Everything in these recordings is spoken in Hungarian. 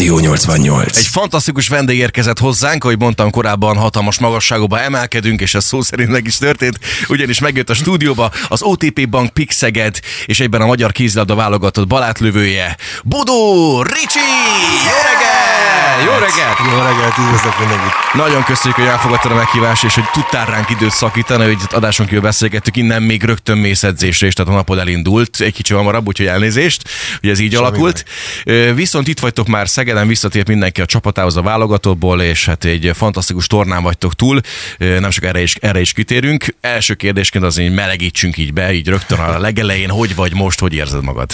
Rádió 88. Egy fantasztikus vendég érkezett hozzánk, ahogy mondtam korábban, hatalmas magasságokba emelkedünk, és ez szó szerint meg is történt, ugyanis megjött a stúdióba az OTP Bank Pixeged, és egyben a magyar kézilabda válogatott balátlövője, Bodó Ricsi! Jó reggelt! Jó reggelt! Jó reggelt, üdvözlök mindenkit! Nagyon köszönjük, hogy elfogadtad a meghívást, és hogy tudtál ránk időt szakítani, hogy itt adáson kívül beszélgettük, innen még rögtön mész edzésre, és tehát a napod elindult, egy kicsi hamarabb, úgyhogy elnézést, hogy ez így Semmi alakult. Ö, Viszont itt vagytok már Szegeden, visszatért mindenki a csapatához a válogatottból, és hát egy fantasztikus tornán vagytok túl, nem csak erre is, erre is kitérünk. Első kérdésként az, hogy melegítsünk így be, így rögtön a legelején, hogy vagy most, hogy érzed magad?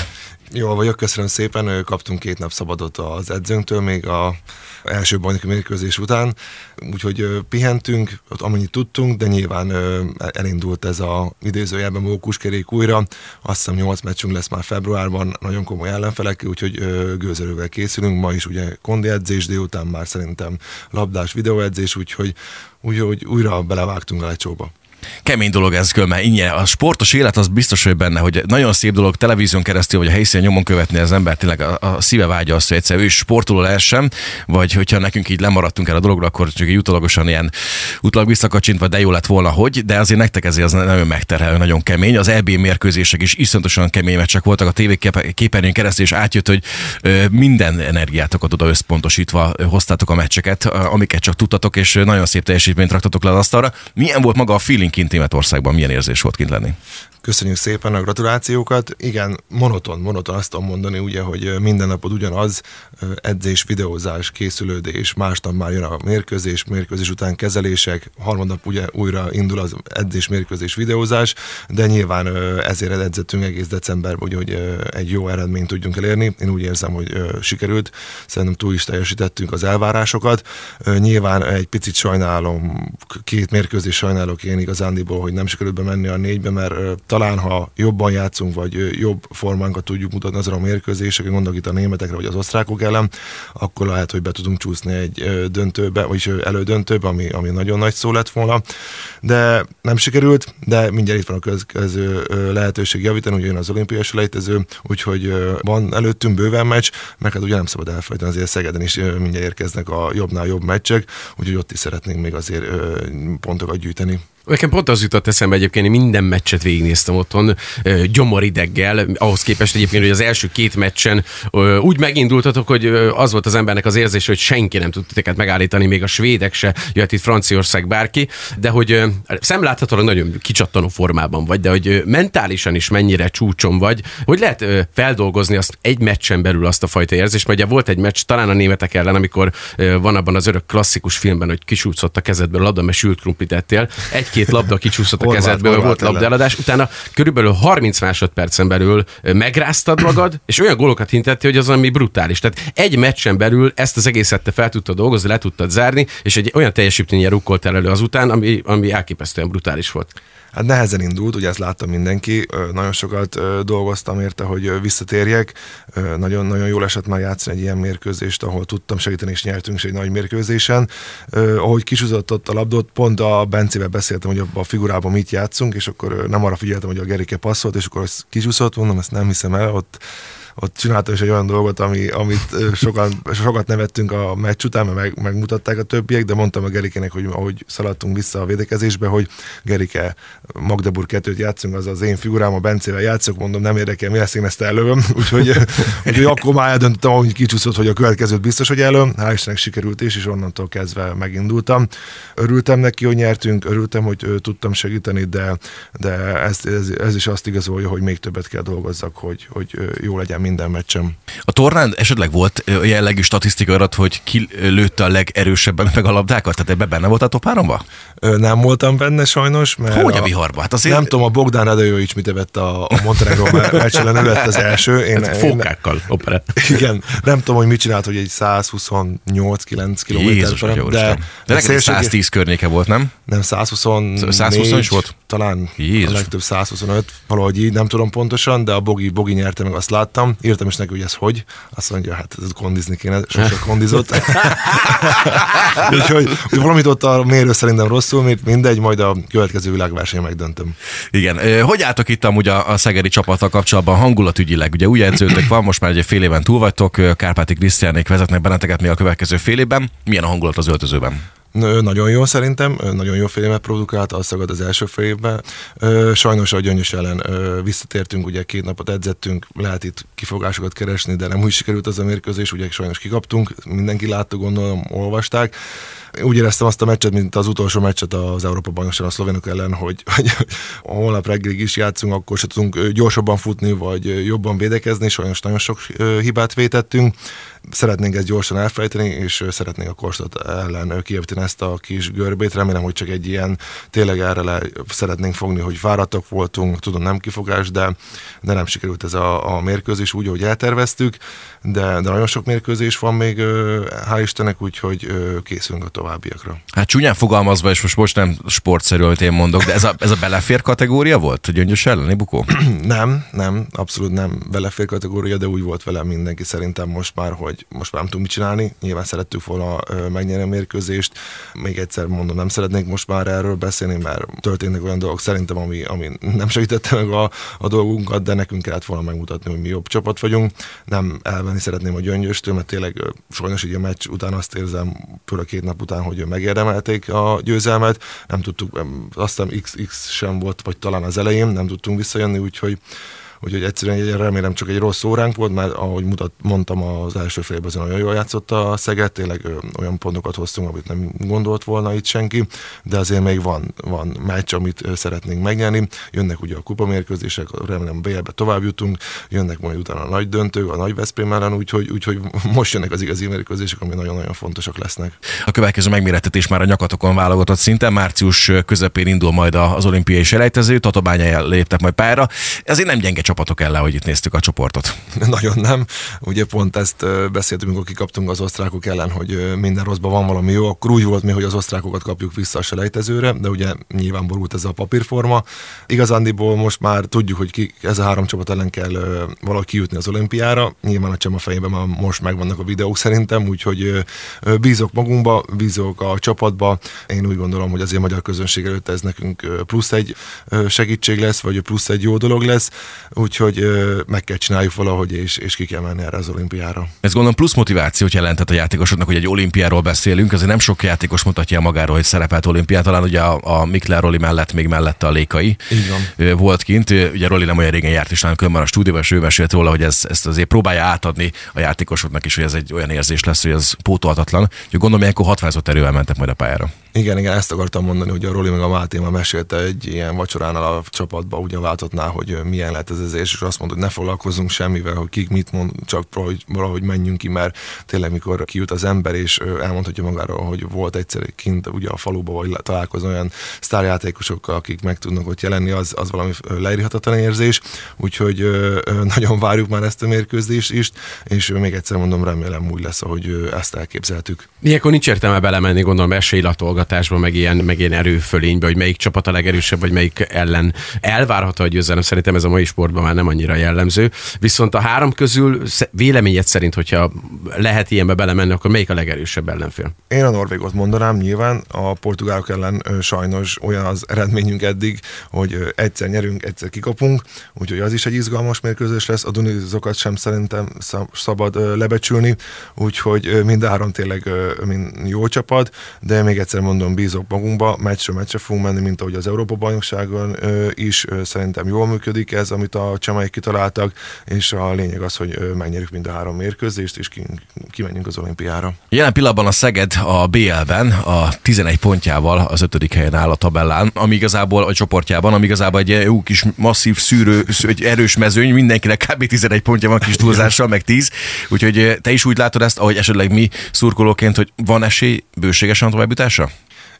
Jól vagyok, köszönöm szépen. Kaptunk két nap szabadot az edzőnktől még a első bajnoki mérkőzés után, úgyhogy pihentünk, ott amennyit tudtunk, de nyilván elindult ez a idézőjelben mókuskerék újra. Azt hiszem 8 meccsünk lesz már februárban, nagyon komoly ellenfelekkel, úgyhogy gőzerővel készülünk. Ma is ugye kondi edzés, délután már szerintem labdás videóedzés, úgyhogy, úgyhogy újra belevágtunk a lecsóba. Kemény dolog ez különben, ingyen. A sportos élet az biztos, hogy benne, hogy nagyon szép dolog televízión keresztül, vagy a helyszínen nyomon követni az ember, tényleg a, a szíve vágya azt, hogy egyszer ő is sportoló lehessen, vagy hogyha nekünk így lemaradtunk el a dologra, akkor csak így utólagosan ilyen utólag visszakacsintva, de jó lett volna, hogy, de azért nektek ezért az nagyon megterhelő, nagyon kemény. Az EB mérkőzések is iszonyatosan kemény meccsek voltak a TV képernyőn keresztül, és átjött, hogy minden energiátokat oda összpontosítva hoztátok a meccseket, amiket csak tudtatok, és nagyon szép teljesítményt raktatok le az asztalra. Milyen volt maga a feeling kint Németországban? Milyen érzés volt kint lenni? Köszönjük szépen a gratulációkat. Igen, monoton, monoton azt tudom mondani, ugye, hogy minden napod ugyanaz, edzés, videózás, készülődés, másnap már jön a mérkőzés, mérkőzés után kezelések, harmadnap ugye újra indul az edzés, mérkőzés, videózás, de nyilván ezért edzettünk egész decemberben, ugye, hogy egy jó eredményt tudjunk elérni. Én úgy érzem, hogy sikerült, szerintem túl is teljesítettünk az elvárásokat. Nyilván egy picit sajnálom, két mérkőzés sajnálok én igazándiból, hogy nem sikerült bemenni a négybe, mert talán ha jobban játszunk, vagy jobb formánkat tudjuk mutatni azon a mérkőzéseken, gondolok itt a németekre, vagy az osztrákok ellen, akkor lehet, hogy be tudunk csúszni egy döntőbe, vagyis elődöntőbe, ami, ami nagyon nagy szó lett volna. De nem sikerült, de mindjárt itt van a következő lehetőség javítani, ugye jön az olimpiai selejtező, úgyhogy van előttünk bőven meccs, meg hát ugye nem szabad elfelejteni, azért Szegeden is mindjárt érkeznek a jobbnál jobb meccsek, úgyhogy ott is szeretnénk még azért pontokat gyűjteni. Nekem pont az jutott eszembe egyébként, én minden meccset végignéztem otthon, gyomorideggel, ahhoz képest egyébként, hogy az első két meccsen úgy megindultatok, hogy az volt az embernek az érzése, hogy senki nem tudta titeket megállítani, még a svédek se, jöhet itt Franciaország bárki, de hogy szemláthatóan nagyon kicsattanó formában vagy, de hogy mentálisan is mennyire csúcson vagy, hogy lehet feldolgozni azt egy meccsen belül azt a fajta érzést, mert ugye volt egy meccs talán a németek ellen, amikor van abban az örök klasszikus filmben, hogy kisúszott a kezedből a labda, mert sült krumplit ettél. Egy két labda kicsúszott a kezedből, volt labdeladás, utána körülbelül 30 másodpercen belül megráztad magad, és olyan gólokat hintettél, hogy az ami brutális. Tehát egy meccsen belül ezt az egészet te fel tudtad dolgozni, le tudtad zárni, és egy olyan teljesítménye rukkoltál elő azután, ami, ami elképesztően brutális volt. Hát nehezen indult, ugye ezt látta mindenki, nagyon sokat dolgoztam érte, hogy visszatérjek, nagyon-nagyon jól esett már játszani egy ilyen mérkőzést, ahol tudtam segíteni, és nyertünk is egy nagy mérkőzésen. Ahogy kisúzott ott a labdot, pont a Bencével beszéltem, hogy a figurában mit játszunk, és akkor nem arra figyeltem, hogy a Gerike passzolt, és akkor kisúszott, mondom, ezt nem hiszem el, ott ott csináltam is egy olyan dolgot, ami, amit sokan, sokat nevettünk a meccs után, mert meg, megmutatták a többiek, de mondtam a Gerikének, hogy ahogy szaladtunk vissza a védekezésbe, hogy Gerike Magdeburg 2-t játszunk, az az én figurám, a Bencével játszok, mondom, nem érdekel, mi lesz, én ezt előm. Úgyhogy, úgyhogy akkor már eldöntöttem, hogy kicsúszott, hogy a következőt biztos, hogy előm. Hál' Istennek sikerült is, és onnantól kezdve megindultam. Örültem neki, hogy nyertünk, örültem, hogy tudtam segíteni, de, de ez, ez, ez, is azt igazolja, hogy még többet kell dolgozzak, hogy, hogy jó legyen minden meccsem. A tornán esetleg volt jellegű statisztikai adat, hogy ki lőtte a legerősebben meg a labdákat? Tehát ebben benne volt a top 3 Nem voltam benne sajnos, mert hogy a, a viharba? Hát azért... Nem tudom, a Bogdán Radojovic mit evett a, a Montenegro meccsen, ő lett az első. Én, hát fókákkal én, Igen, nem tudom, hogy mit csinált, hogy egy 128-9 km de, de, de neked 110 környéke volt, nem? Nem, 124. 120 is volt? Talán Jézus. a legtöbb 125, valahogy így, nem tudom pontosan, de a Bogi, Bogi nyerte meg, azt láttam írtam is neki, hogy ez hogy, azt mondja, hát ez kondizni kéne, sose kondizott. Úgyhogy hogy valamit ott a mérő szerintem rosszul, mindegy, majd a következő világverseny megdöntöm. Igen. Hogy álltok itt amúgy a, a szegedi csapattal kapcsolatban hangulatügyileg? Ugye új edzőtök van, most már egy fél éven túl vagytok, Kárpáti Krisztiánék vezetnek benneteket mi a következő fél évben. Milyen a hangulat az öltözőben? Nagyon jó szerintem, nagyon jó fél produkált, azt szagad az első fél évben. Sajnos a gyöngyös ellen visszatértünk, ugye két napot edzettünk, lehet itt kifogásokat keresni, de nem úgy sikerült az a mérkőzés, ugye sajnos kikaptunk, mindenki látta, gondolom, olvasták úgy éreztem azt a meccset, mint az utolsó meccset az Európa bajnokságon a szlovénok ellen, hogy, hogy holnap reggelig is játszunk, akkor se tudunk gyorsabban futni, vagy jobban védekezni, sajnos nagyon sok hibát vétettünk. Szeretnénk ezt gyorsan elfelejteni, és szeretnénk a korstot ellen kijavítani ezt a kis görbét. Remélem, hogy csak egy ilyen, tényleg erre le szeretnénk fogni, hogy fáradtak voltunk, tudom nem kifogás, de, de nem sikerült ez a, a mérkőzés úgy, ahogy elterveztük, de, de nagyon sok mérkőzés van még, hál' Istennek, úgyhogy készülünk a továbbiakra. Hát csúnyán fogalmazva, és most, most nem sportszerű, amit én mondok, de ez a, ez a belefér kategória volt, gyöngyös elleni bukó? nem, nem, abszolút nem belefér kategória, de úgy volt vele mindenki szerintem most már, hogy most már nem tudunk mit csinálni. Nyilván szerettük volna megnyerni a mérkőzést. Még egyszer mondom, nem szeretnék most már erről beszélni, mert történnek olyan dolgok szerintem, ami, ami nem segítette meg a, a dolgunkat, de nekünk kellett volna megmutatni, hogy mi jobb csapat vagyunk. Nem elvenni szeretném a gyöngyöstől, mert tényleg sajnos így a meccs után azt érzem, főleg két nap után, hogy megérdemelték a győzelmet, nem tudtuk, aztán XX sem volt, vagy talán az elején nem tudtunk visszajönni, úgyhogy úgyhogy egyszerűen remélem csak egy rossz óránk volt, mert ahogy mutat, mondtam, az első félben nagyon jól játszott a Szeged, tényleg olyan pontokat hoztunk, amit nem gondolt volna itt senki, de azért még van, van meccs, amit szeretnénk megnyerni. Jönnek ugye a kupamérkőzések, remélem BL-be tovább jutunk, jönnek majd utána a nagy döntő, a nagy Veszprém ellen, úgyhogy, úgyhogy most jönnek az igazi mérkőzések, ami nagyon-nagyon fontosak lesznek. A következő megmérettetés már a nyakatokon válogatott szinten, március közepén indul majd az olimpiai selejtező, Tatabányáján léptek majd pályára. Ezért nem gyenge csapatok ellen, hogy itt néztük a csoportot. Nagyon nem. Ugye pont ezt beszéltünk, amikor kikaptunk az osztrákok ellen, hogy minden rosszban van valami jó, akkor úgy volt mi, hogy az osztrákokat kapjuk vissza a selejtezőre, de ugye nyilván borult ez a papírforma. Igazándiból most már tudjuk, hogy ki, ez a három csapat ellen kell valahogy kijutni az olimpiára. Nyilván a Csema fejében már most megvannak a videók szerintem, úgyhogy bízok magunkba, bízok a csapatba. Én úgy gondolom, hogy azért magyar közönség előtt ez nekünk plusz egy segítség lesz, vagy plusz egy jó dolog lesz úgyhogy ö, meg kell csináljuk valahogy, és, és ki kell menni erre az olimpiára. Ez gondolom plusz motivációt jelentett a játékosoknak, hogy egy olimpiáról beszélünk, azért nem sok játékos mutatja magáról, hogy szerepelt olimpiát, talán ugye a, a Mikler Roli mellett még mellette a Lékai van. volt kint, ugye Roli nem olyan régen járt is nálunk a stúdióban, és ő mesélt róla, hogy ez, ezt azért próbálja átadni a játékosoknak is, hogy ez egy olyan érzés lesz, hogy ez pótolhatatlan. Úgyhogy gondolom, akkor hatvázott erővel mentek majd a pályára. Igen, igen, ezt akartam mondani, hogy a Roli meg a Máté már mesélte egy ilyen vacsoránál a csapatba, ugye váltottná, hogy milyen lehet ez az és azt mondta, hogy ne foglalkozzunk semmivel, hogy kik mit mond, csak valahogy, valahogy menjünk ki, mert tényleg mikor kijut az ember, és elmondhatja magáról, hogy volt egyszer kint ugye a faluba, vagy találkozó olyan sztárjátékosokkal, akik meg tudnak ott jelenni, az, az valami leírhatatlan érzés, úgyhogy nagyon várjuk már ezt a mérkőzést is, és még egyszer mondom, remélem úgy lesz, ahogy ezt elképzeltük. Ilyenkor nincs értelme belemenni, gondolom, esélylatolgatásba, meg ilyen, meg ilyen erőfölénybe, hogy melyik csapat a legerősebb, vagy melyik ellen elvárható a győzelem. Szerintem ez a mai sportban már nem annyira jellemző. Viszont a három közül véleményed szerint, hogyha lehet ilyenbe belemenni, akkor melyik a legerősebb ellenfél? Én a Norvégot mondanám, nyilván a portugálok ellen sajnos olyan az eredményünk eddig, hogy egyszer nyerünk, egyszer kikapunk, úgyhogy az is egy izgalmas mérkőzés lesz. A Dunizokat sem szerintem szabad lebecsülni, úgyhogy mind a három tényleg mind jó csapat, de még egyszer mondom, bízok magunkba, meccsről meccsre fogunk menni, mint ahogy az Európa bajnokságon is szerintem jól működik ez, amit a csamaik kitaláltak, és a lényeg az, hogy megnyerjük mind a három mérkőzést, és kimenjünk az olimpiára. Jelen pillanatban a Szeged a BL-ben a 11 pontjával az ötödik helyen áll a tabellán, ami igazából a csoportjában, ami igazából egy jó kis masszív szűrő, egy erős mezőny, mindenkinek kb. 11 pontja van kis túlzással, meg 10. Úgyhogy te is úgy látod ezt, ahogy esetleg mi szurkolóként, hogy van esély bőségesen továbbjutásra?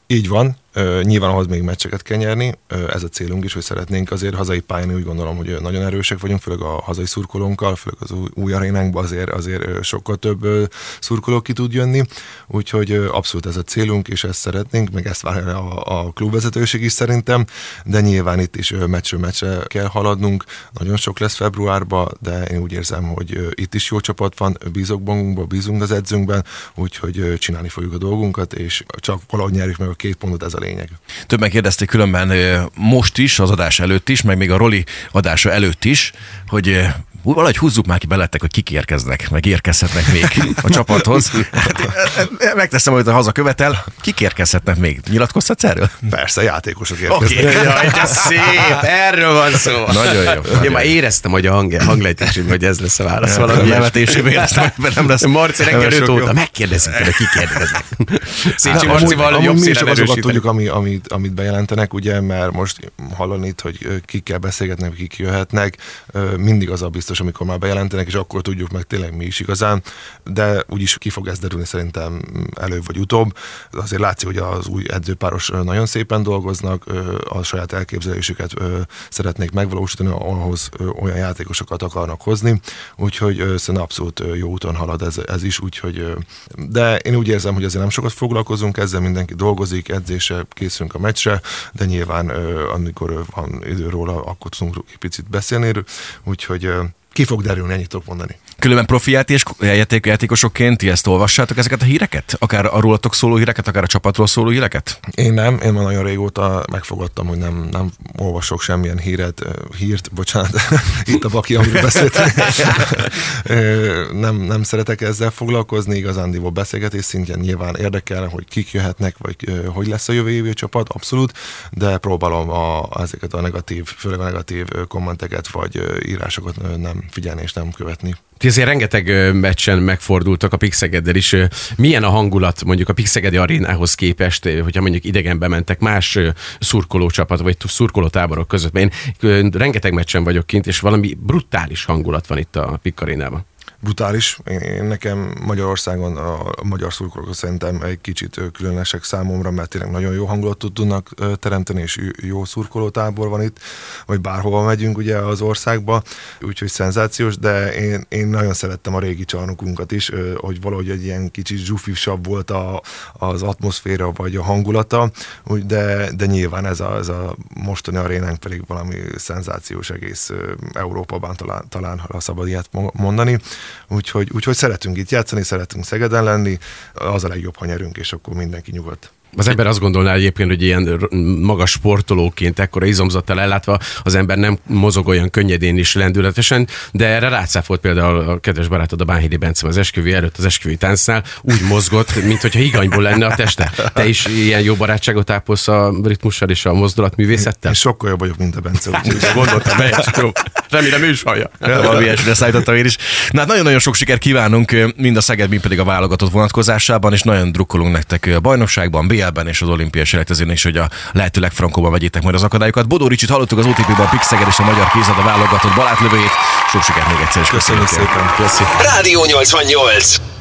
Így van, Nyilván ahhoz még meccseket kell nyerni, ez a célunk is, hogy szeretnénk azért hazai pályán úgy gondolom, hogy nagyon erősek vagyunk, főleg a hazai szurkolónkkal, főleg az új, új arénánkban azért, azért sokkal több szurkoló ki tud jönni, úgyhogy abszolút ez a célunk, és ezt szeretnénk, meg ezt várja a, a klubvezetőség is szerintem, de nyilván itt is meccsről meccsre kell haladnunk, nagyon sok lesz februárban, de én úgy érzem, hogy itt is jó csapat van, bízok magunkban, bízunk az edzőnkben, úgyhogy csinálni fogjuk a dolgunkat, és csak valahogy nyerjük meg a két pontot, ez a lényeg. Többen kérdezték különben most is, az adás előtt is, meg még a Roli adása előtt is, hogy valahogy húzzuk már ki belettek, hogy kik érkeznek, meg érkezhetnek még a csapathoz. Megteszem, hogy a haza követel, kik érkezhetnek még? Nyilatkoztatsz erről? Persze, játékosok érkeznek. Okay. Jaj, de szép, erről van szó. Nagyon jó. Nagyon Én már éreztem, hogy a hang, hanglejtésében, hogy ez lesz a válasz. Valami nevetésében éreztem, hogy nem lesz. Marci reggel 5 óta megkérdezik hogy kik érkeznek. Szécsi Marcival jobb színen azokat tudjuk, ami, amit, amit bejelentenek, ugye, mert most hallani itt, hogy kikkel beszélgetnek, kik jöhetnek, mindig az a biztos, biztos, amikor már bejelentenek, és akkor tudjuk meg tényleg mi is igazán, de úgyis ki fog ez derülni szerintem előbb vagy utóbb. Azért látszik, hogy az új edzőpáros nagyon szépen dolgoznak, a saját elképzelésüket szeretnék megvalósítani, ahhoz olyan játékosokat akarnak hozni, úgyhogy szerintem abszolút jó úton halad ez, ez is, úgyhogy de én úgy érzem, hogy azért nem sokat foglalkozunk ezzel, mindenki dolgozik, edzése, készülünk a meccsre, de nyilván amikor van idő róla, akkor tudunk egy picit beszélni, úgyhogy ki fog derülni, ennyit tudok mondani. Különben profi játék, játékosokként ti ezt olvassátok ezeket a híreket? Akár a rólatok szóló híreket, akár a csapatról szóló híreket? Én nem, én már nagyon régóta megfogadtam, hogy nem, nem olvasok semmilyen híret, hírt, bocsánat, itt a baki, amiről beszéltem. nem, nem szeretek ezzel foglalkozni, igazándiból beszélgetés szintjén nyilván érdekel, hogy kik jöhetnek, vagy hogy lesz a jövő évi csapat, abszolút, de próbálom a, ezeket a negatív, főleg a negatív kommenteket, vagy írásokat nem figyelni és nem követni. Ti azért rengeteg meccsen megfordultak a Pixegeddel is. Milyen a hangulat mondjuk a Pixegedi arénához képest, hogyha mondjuk idegenbe mentek más szurkoló csapat vagy szurkoló táborok között? Mert én rengeteg meccsen vagyok kint, és valami brutális hangulat van itt a Pik arénában brutális. Én, nekem Magyarországon a, a magyar szurkolók szerintem egy kicsit különlegesek számomra, mert tényleg nagyon jó hangulatot tudnak teremteni, és jó szurkolótábor van itt, vagy bárhova megyünk ugye az országba, úgyhogy szenzációs, de én, én nagyon szerettem a régi csarnokunkat is, hogy valahogy egy ilyen kicsit zsufisabb volt a, az atmoszféra, vagy a hangulata, de, de nyilván ez a, ez a mostani arénánk pedig valami szenzációs egész Európában talán, talán ha szabad ilyet mondani. Úgyhogy, úgyhogy szeretünk itt játszani, szeretünk Szegeden lenni, az a legjobb, ha nyerünk, és akkor mindenki nyugodt. Az ember azt gondolná egyébként, hogy ilyen magas sportolóként, ekkora izomzattal ellátva az ember nem mozog olyan könnyedén is lendületesen, de erre rácáfolt például a kedves barátod a Bánhidi Bence az esküvő előtt az esküvői táncnál, úgy mozgott, mint hogyha higanyból lenne a teste. Te is ilyen jó barátságot ápolsz a ritmussal és a mozdulatművészettel? Én sokkal jobb vagyok, mint a Bence. Úgy gondoltam. Remélem ő is hallja. Ja, valami ilyesmire szállítottam én is. Na hát nagyon-nagyon sok sikert kívánunk, mind a Szeged, mind pedig a válogatott vonatkozásában, és nagyon drukkolunk nektek a bajnokságban, BL-ben és az olimpiai selejtezőn is, hogy a lehető legfrankóban vegyétek majd az akadályokat. Bodó Ricsit hallottuk az OTP-ban, Pixeged és a magyar kézad a válogatott balátlövőjét. Sok sikert még egyszer, és köszönjük, köszönjük szépen. Köszönjük. Rádió 88.